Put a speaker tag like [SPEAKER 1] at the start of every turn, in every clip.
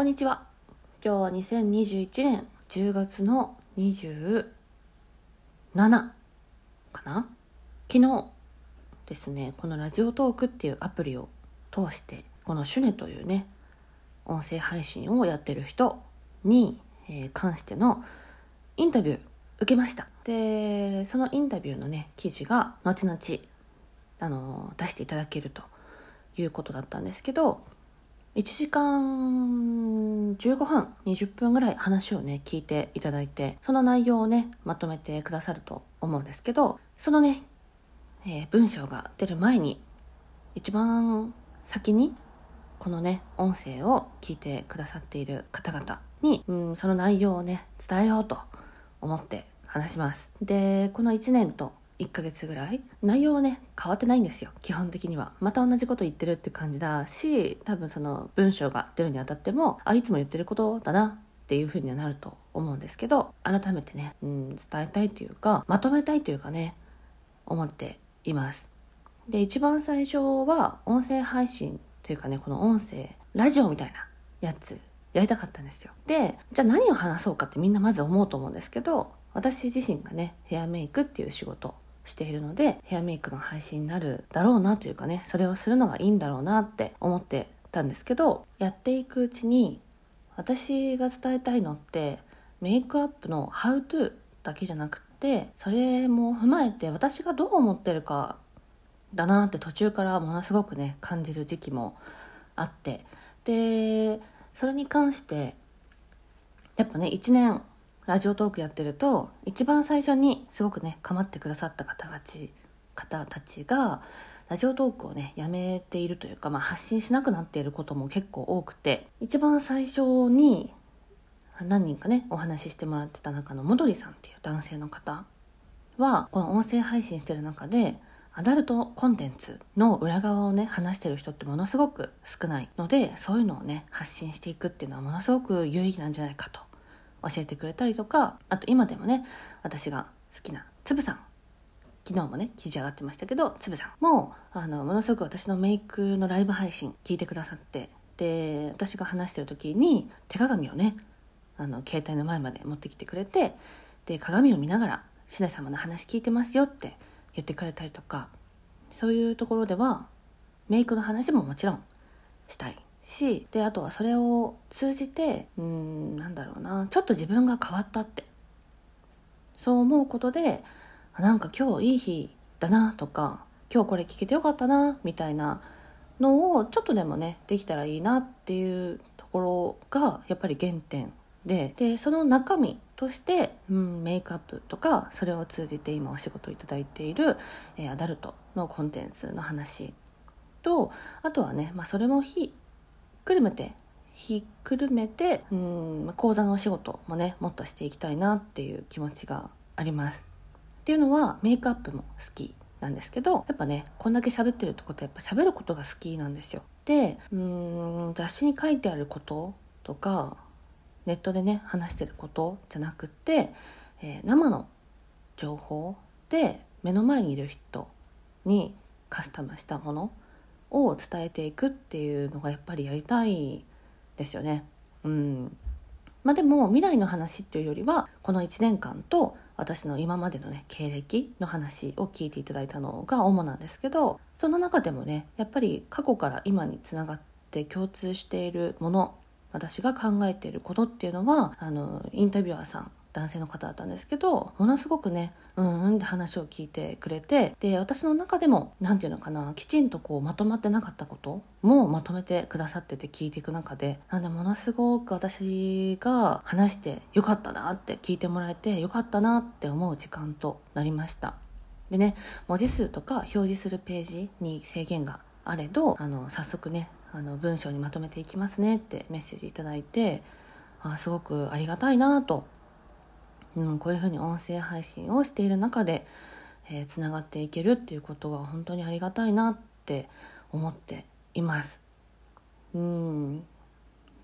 [SPEAKER 1] こんにちは。今日は2021年10月の27かな？昨日ですね、このラジオトークっていうアプリを通して、このシュネというね、音声配信をやってる人に、え関してのインタビュー受けました。で、そのインタビューのね、記事が後々、あの、出していただけるということだったんですけど、1時間15分20分ぐらい話をね聞いていただいてその内容をねまとめてくださると思うんですけどそのね、えー文章が出る前に一番先にこのね音声を聞いてくださっている方々に、うん、その内容をね伝えようと思って話します。でこの1年と1ヶ月ぐらい？内容はね変わってないんですよ基本的には。また同じこと言ってるって感じだし多分その文章が出るにあたってもあいつも言ってることだなっていう風にはなると思うんですけど改めてね、うん、伝えたいというかまとめたいというかね思っています。で一番最初は音声配信というかねこの音声ラジオみたいなやつやりたかったんですよ。でじゃあ何を話そうかってみんなまず思うと思うんですけど私自身がねヘアメイクっていう仕事しているのでヘアメイクの配信になるだろうなというかねそれをするのがいいんだろうなって思ってたんですけどやっていくうちに私が伝えたいのってメイクアップの「How to」だけじゃなくてそれも踏まえて私がどう思ってるかだなって途中からものすごくね感じる時期もあってでそれに関してやっぱね1年ラジオトークやってると一番最初にすごくね構ってくださった方たち方たちがラジオトークをねやめているというか、まあ、発信しなくなっていることも結構多くて一番最初に何人かねお話ししてもらってた中のもどりさんっていう男性の方はこの音声配信してる中でアダルトコンテンツの裏側をね話してる人ってものすごく少ないのでそういうのをね発信していくっていうのはものすごく有意義なんじゃないかと教えてくれたりとかあと今でもね私が好きなつぶさん。昨日もね記事上がってましたけどつぶさんもあのものすごく私のメイクのライブ配信聞いてくださってで私が話してる時に手鏡をねあの携帯の前まで持ってきてくれてで鏡を見ながら「しね様の話聞いてますよ」って言ってくれたりとかそういうところではメイクの話ももちろんしたい。しであとはそれを通じてうんなんだろうなちょっと自分が変わったって。そう思うことであなんか今日いい日だなとか今日これ聞けてよかったなみたいなのをちょっとでもねできたらいいなっていうところがやっぱり原点で。でその中身として、うん、メイクアップとかそれを通じて今お仕事いただいている、えーアダルトのコンテンツの話とあとはね、まあ、それもひっくるめてひっくるめてうん講座のお仕事もねもっとしていきたいなっていう気持ちがあります。っていうのはメイクアップも好きなんですけどやっぱねこんだけ喋ってるってことはやっぱ喋ることが好きなんですよ。でうん雑誌に書いてあることとかネットでね話してることじゃなくって、えー生の情報で目の前にいる人にカスタムしたものを伝えていくっていうのがやっぱりやりたいですよね。うんまあ、でも未来の話っていうよりはこの1年間と私の今までのね経歴の話を聞いていただいたのが主なんですけどその中でもねやっぱり過去から今につながって共通しているもの私が考えていることっていうのはあのインタビュアーさん男性の方だったんですけどものすごくねうんうんって話を聞いてくれてで私の中でも何て言うのかなきちんとこうまとまってなかったこともまとめてくださってて聞いていく中でなんでものすごく私が話してよかったなって聞いてもらえてよかったなって思う時間となりました。でね文字数とか表示するページに制限があれどあの早速ねあの文章にまとめていきますねってメッセージいただいてあすごくありがたいなとうん、こういうふうに音声配信をしている中でえーつながっていけるっていうことが本当にありがたいなって思っています。うん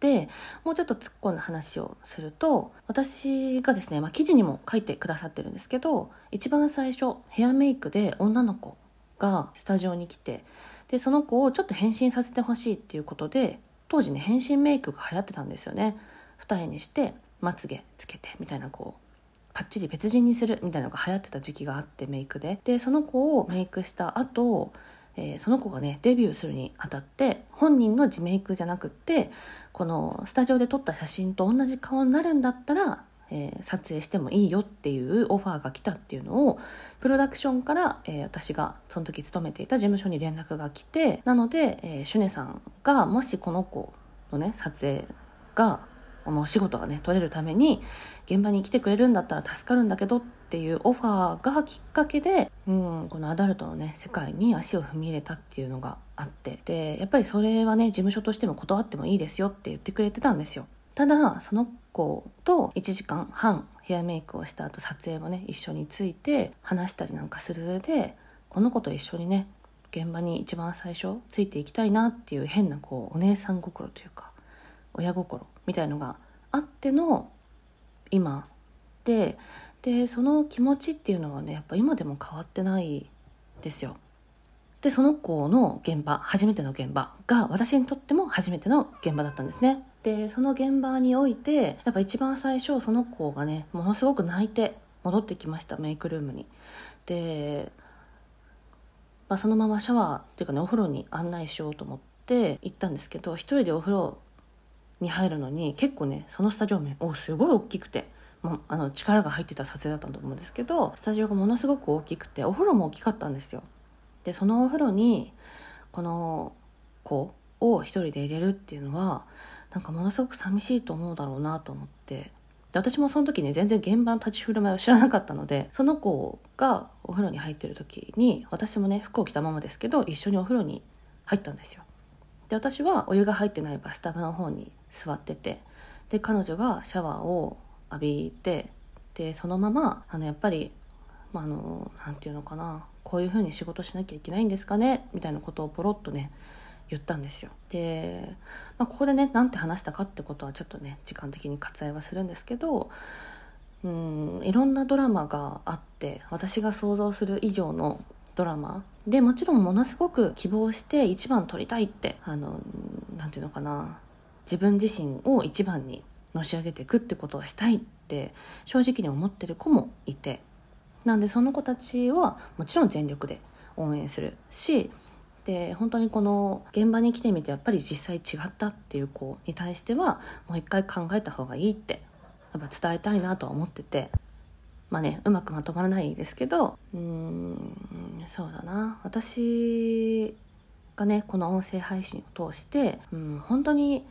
[SPEAKER 1] でもうちょっと突っ込んだ話をすると私がですね、まあ、記事にも書いてくださってるんですけど一番最初ヘアメイクで女の子がスタジオに来てでその子をちょっと変身させてほしいっていうことで当時ね変身メイクが流行ってたんですよね二重にしてまつげつけてみたいなこうパッチリ別人にするみたいなのが流行ってた時期があってメイクで。でその子をメイクした後、えー、その子がねデビューするにあたって本人の自メイクじゃなくってこのスタジオで撮った写真と同じ顔になるんだったらえー、撮影してもいいよっていうオファーが来たっていうのをプロダクションから、えー、私がその時勤めていた事務所に連絡が来てなので、えー、シュネさんがもしこの子のね撮影がお仕事がね取れるために現場に来てくれるんだったら助かるんだけどっていうオファーがきっかけで、うん、このアダルトのね世界に足を踏み入れたっていうのがあってでやっぱりそれはね事務所としても断ってもいいですよって言ってくれてたんですよ。ただその子と1時間半ヘアメイクをした後撮影もね一緒について話したりなんかする上でこの子と一緒にね現場に一番最初ついていきたいなっていう変なこうお姉さん心というか親心みたいのがあっての今ででその気持ちっていうのはねやっぱ今でも変わってないですよ。でその子の現場初めての現場が私にとっても初めての現場だったんですね。でその現場においてやっぱ一番最初その子がねものすごく泣いて戻ってきましたメイクルームに。で、まあ、そのままシャワーっていうかねお風呂に案内しようと思って行ったんですけど一人でお風呂に入るのに結構ねそのスタジオ面おすごい大きくて。もうあの力が入ってた撮影だったと思うんですけどスタジオがものすごく大きくてお風呂も大きかったんですよでそのお風呂にこの子を一人で入れるっていうのはなんかものすごく寂しいと思うだろうなと思ってで私もその時ね全然現場の立ち振る舞いを知らなかったのでその子がお風呂に入ってる時に私もね服を着たままですけど一緒にお風呂に入ったんですよで私はお湯が入ってないバスタブの方に座っててで彼女がシャワーを浴びてでそのままあのやっぱりまあ、の何て言うのかなこういうふうに仕事しなきゃいけないんですかねみたいなことをポロッとね言ったんですよ。で、まあ、ここでね何て話したかってことはちょっとね時間的に割愛はするんですけどうんいろんなドラマがあって私が想像する以上のドラマ。でもちろんものすごく希望して一番撮りたいってあの何て言うのかな。自分自身を一番にのし上げていくってことをしたいって正直に思ってる子もいて。なんでその子たちはもちろん全力で応援するしで本当にこの現場に来てみてやっぱり実際違ったっていう子に対してはもう一回考えた方がいいってやっぱ伝えたいなとは思ってて。まあねうまくまとまらないですけどうーんそうだな。私がねこの音声配信を通してうん本当に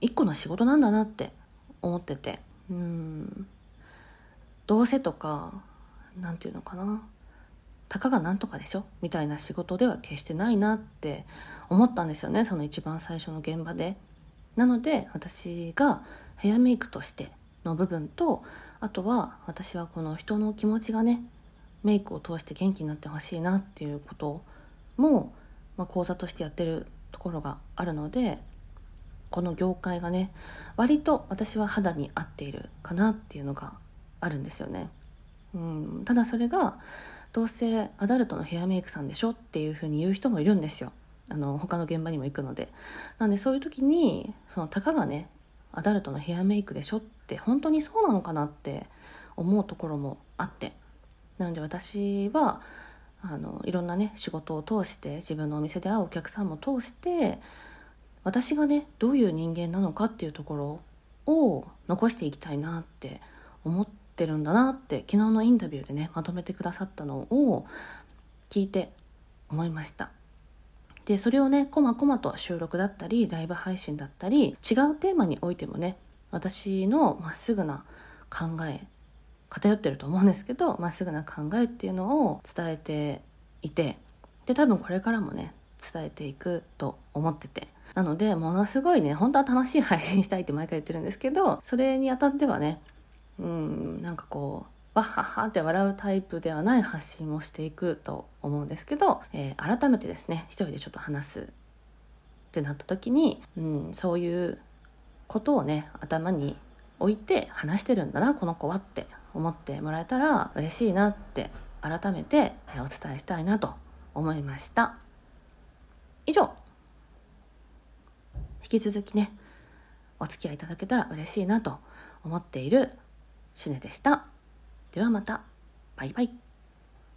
[SPEAKER 1] 一個の仕事なんだなって思っててうんどうせとか何て言うのかな。たかがなんとかでしょ？みたいな仕事では決してないなって思ったんですよねその一番最初の現場で。なので私がヘアメイクとしての部分とあとは私はこの人の気持ちがねメイクを通して元気になってほしいなっていうことも、まあ、講座としてやってるところがあるのでこの業界がね割と私は肌に合っているかなっていうのがあるんですよね。うん、ただそれがどうせアダルトのヘアメイクさんでしょっていうふうに言う人もいるんですよ。あの他の現場にも行くので。なんでそういう時にそのたかがねアダルトのヘアメイクでしょっって本当にそうなのかなって思うところもあって。なので私はあのいろんなね仕事を通して自分のお店で会うお客さんも通して私がねどういう人間なのかっていうところを残していきたいなって思ってるんだなって昨日のインタビューでねまとめてくださったのを聞いて思いました。でそれをねこまこまと収録だったりライブ配信だったり違うテーマにおいてもね私のまっすぐな考え偏ってると思うんですけどまっすぐな考えっていうのを伝えていてで多分これからもね伝えていくと思ってて。なのでものすごいね本当は楽しい配信したいって毎回言ってるんですけどそれにあたってはねうんなんかこうわっはっはって笑うタイプではない発信をしていくと思うんですけど、えー、改めてですね一人でちょっと話すってなった時に、うん、そういうことをね頭に置いて話してるんだなこの子はって思ってもらえたら嬉しいなって改めてお伝えしたいなと思いました。以上。引き続きねお付き合いいただけたら嬉しいなと思っているシュネでした。ではまた。バイバイ。